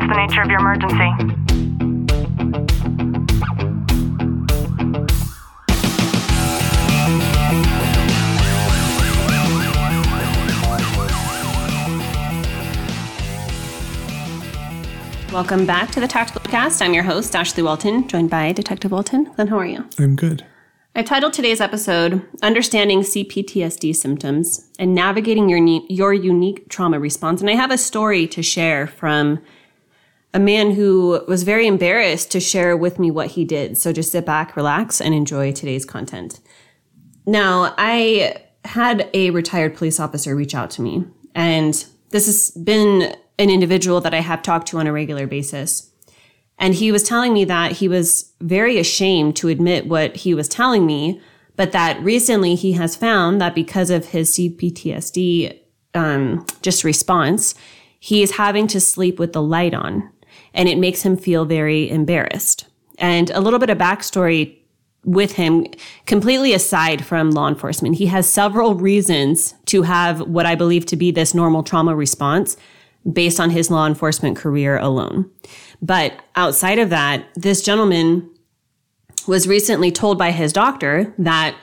What's the nature of your emergency? Welcome back to the Tactical Cast. I'm your host, Ashley Walton, joined by Detective Walton. Clint, how are you? I'm good. I've titled today's episode Understanding CPTSD Symptoms and Navigating Your, ne- your Unique Trauma Response. And I have a story to share from a man who was very embarrassed to share with me what he did. So just sit back, relax, and enjoy today's content. Now, I had a retired police officer reach out to me, and this has been an individual that I have talked to on a regular basis. And he was telling me that he was very ashamed to admit what he was telling me, but that recently he has found that because of his CPTSD um, just response, he is having to sleep with the light on, and it makes him feel very embarrassed. And a little bit of backstory with him, completely aside from law enforcement, he has several reasons to have what I believe to be this normal trauma response based on his law enforcement career alone. But outside of that, this gentleman was recently told by his doctor that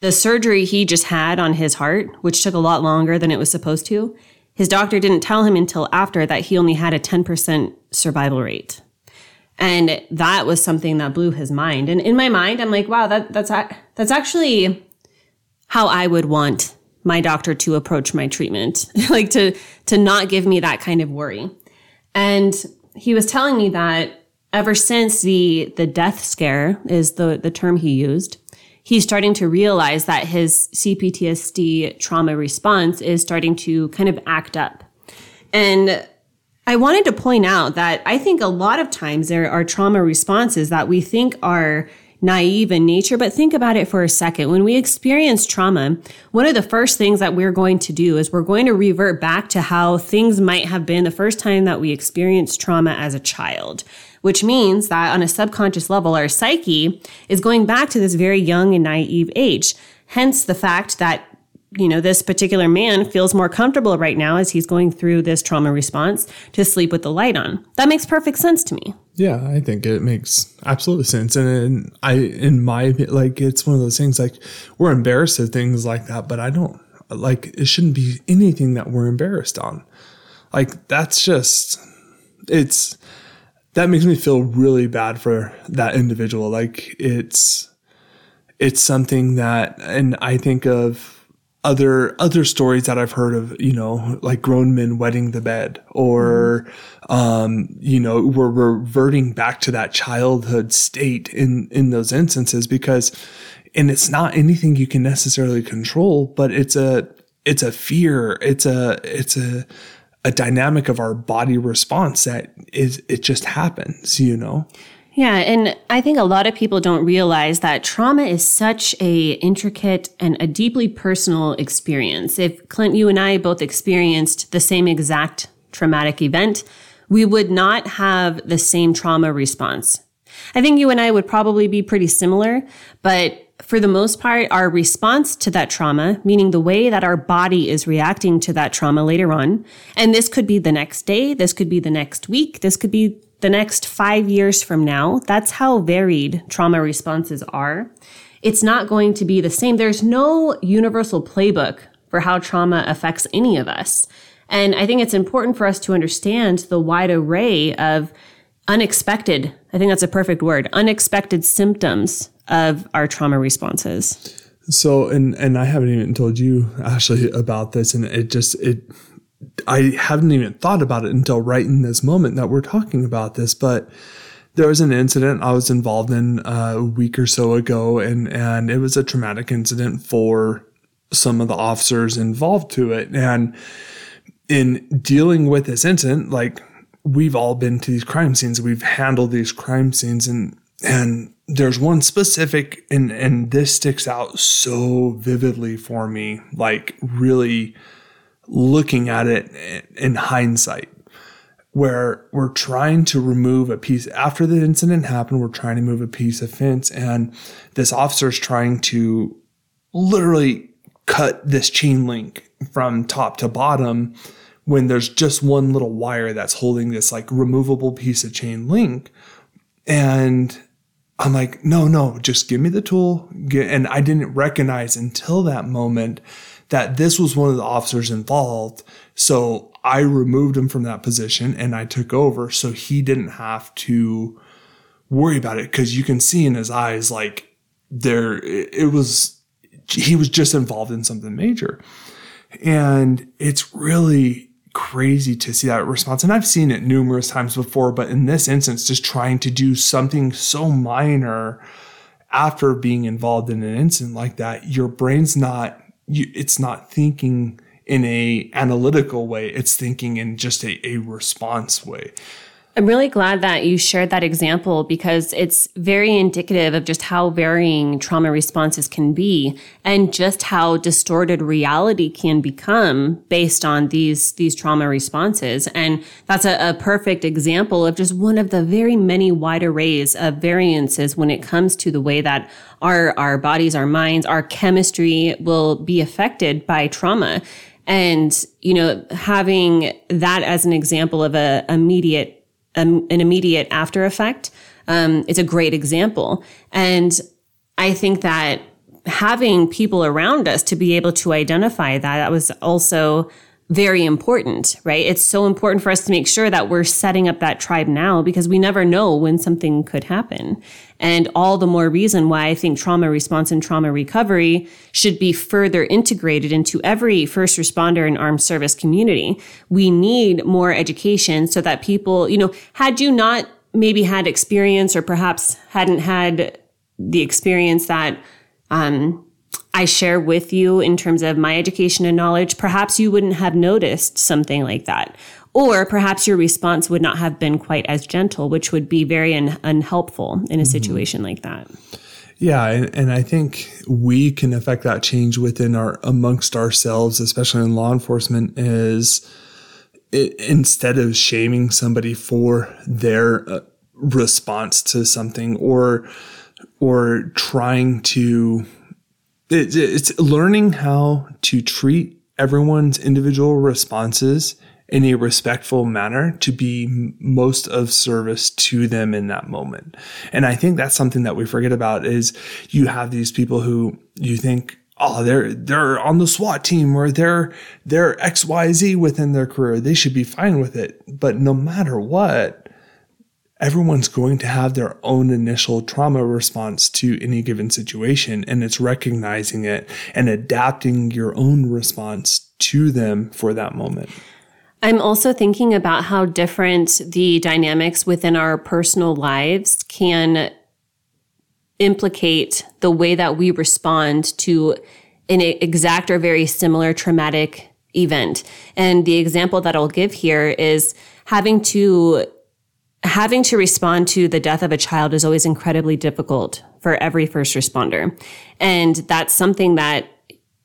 the surgery he just had on his heart, which took a lot longer than it was supposed to, his doctor didn't tell him until after that he only had a 10% survival rate. And that was something that blew his mind. And in my mind, I'm like, wow, that, that's, that's actually how I would want my doctor to approach my treatment, like to, to not give me that kind of worry. And he was telling me that ever since the, the death scare is the, the term he used, he's starting to realize that his CPTSD trauma response is starting to kind of act up. And I wanted to point out that I think a lot of times there are trauma responses that we think are naive in nature, but think about it for a second. When we experience trauma, one of the first things that we're going to do is we're going to revert back to how things might have been the first time that we experienced trauma as a child, which means that on a subconscious level, our psyche is going back to this very young and naive age. Hence the fact that you know, this particular man feels more comfortable right now as he's going through this trauma response to sleep with the light on. That makes perfect sense to me. Yeah, I think it makes absolute sense. And, and I, in my, like, it's one of those things like we're embarrassed of things like that, but I don't, like, it shouldn't be anything that we're embarrassed on. Like, that's just, it's, that makes me feel really bad for that individual. Like, it's, it's something that, and I think of, other other stories that I've heard of, you know, like grown men wetting the bed, or mm. um, you know, we're reverting back to that childhood state in in those instances because, and it's not anything you can necessarily control, but it's a it's a fear, it's a it's a a dynamic of our body response that is it just happens, you know. Yeah, and I think a lot of people don't realize that trauma is such a intricate and a deeply personal experience. If Clint, you and I both experienced the same exact traumatic event, we would not have the same trauma response. I think you and I would probably be pretty similar, but for the most part, our response to that trauma, meaning the way that our body is reacting to that trauma later on, and this could be the next day, this could be the next week, this could be the next five years from now, that's how varied trauma responses are. It's not going to be the same. There's no universal playbook for how trauma affects any of us. And I think it's important for us to understand the wide array of unexpected, I think that's a perfect word, unexpected symptoms of our trauma responses. So, and, and I haven't even told you, Ashley, about this. And it just, it, I haven't even thought about it until right in this moment that we're talking about this, but there was an incident I was involved in uh, a week or so ago, and and it was a traumatic incident for some of the officers involved to it. And in dealing with this incident, like we've all been to these crime scenes, we've handled these crime scenes, and and there's one specific, and and this sticks out so vividly for me, like really looking at it in hindsight where we're trying to remove a piece after the incident happened we're trying to move a piece of fence and this officer is trying to literally cut this chain link from top to bottom when there's just one little wire that's holding this like removable piece of chain link. And I'm like, no, no, just give me the tool. And I didn't recognize until that moment that this was one of the officers involved. So I removed him from that position and I took over so he didn't have to worry about it because you can see in his eyes like there it was he was just involved in something major. And it's really crazy to see that response. And I've seen it numerous times before, but in this instance, just trying to do something so minor after being involved in an incident like that, your brain's not, you, it's not thinking in a analytical way. It's thinking in just a, a response way. I'm really glad that you shared that example because it's very indicative of just how varying trauma responses can be and just how distorted reality can become based on these, these trauma responses. And that's a, a perfect example of just one of the very many wide arrays of variances when it comes to the way that our, our bodies, our minds, our chemistry will be affected by trauma. And, you know, having that as an example of a immediate an immediate after effect. Um, it's a great example. And I think that having people around us to be able to identify that, that was also very important, right? It's so important for us to make sure that we're setting up that tribe now because we never know when something could happen. And all the more reason why I think trauma response and trauma recovery should be further integrated into every first responder and armed service community. We need more education so that people, you know, had you not maybe had experience or perhaps hadn't had the experience that, um, I share with you in terms of my education and knowledge, perhaps you wouldn't have noticed something like that. Or perhaps your response would not have been quite as gentle, which would be very un- unhelpful in a mm-hmm. situation like that. Yeah, and, and, I think we can affect that change within our amongst ourselves, especially in law enforcement, is it, instead of shaming somebody for their uh, response to something or or trying to it, it's learning how to treat everyone's individual responses in a respectful manner to be most of service to them in that moment. And I think that's something that we forget about is you have these people who you think, oh, they're, they're on the SWAT team or they're, they're XYZ within their career. They should be fine with it. But no matter what, everyone's going to have their own initial trauma response to any given situation and it's recognizing it and adapting your own response to them for that moment. I'm also thinking about how different the dynamics within our personal lives can implicate the way that we respond to an exact or very similar traumatic event. And the example that I'll give here is having to having to respond to the death of a child is always incredibly difficult for every first responder. And that's something that,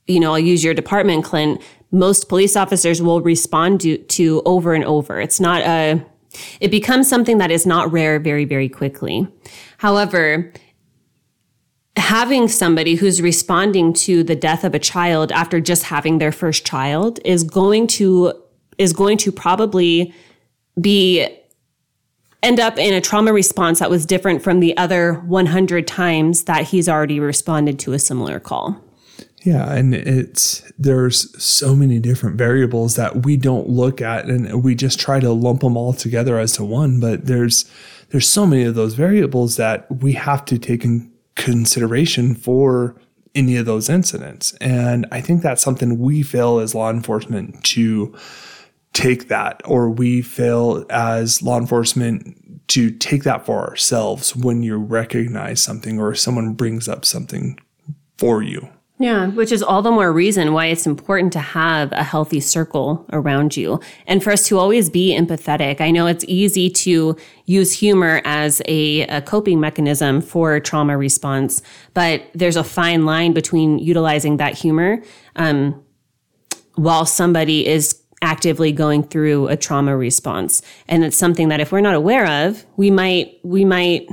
you know, I'll use your department, Clint. Most police officers will respond to, to over and over. It's not a, it becomes something that is not rare very, very quickly. However, having somebody who's responding to the death of a child after just having their first child is going to, is going to probably be end up in a trauma response that was different from the other 100 times that he's already responded to a similar call. Yeah, and it's there's so many different variables that we don't look at and we just try to lump them all together as to one, but there's there's so many of those variables that we have to take in consideration for any of those incidents. And I think that's something we fail as law enforcement to take that or we fail as law enforcement to take that for ourselves when you recognize something or someone brings up something for you. Yeah, which is all the more reason why it's important to have a healthy circle around you and for us to always be empathetic. I know it's easy to use humor as a, a, coping mechanism for trauma response, but there's a fine line between utilizing that humor um, while somebody is actively going through a trauma response. And it's something that if we're not aware of, we might, we might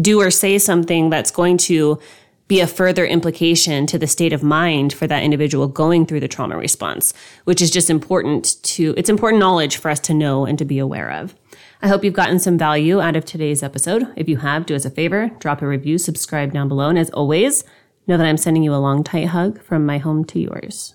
do or say something that's going to be a further implication to the state of mind for that individual going through the trauma response, which is just important to, it's important knowledge for us to know and to be aware of. I hope you've gotten some value out of today's episode. If you have, do us a favor, drop a review, subscribe down below. And as always, know that I'm sending you a long, tight hug from my home to yours.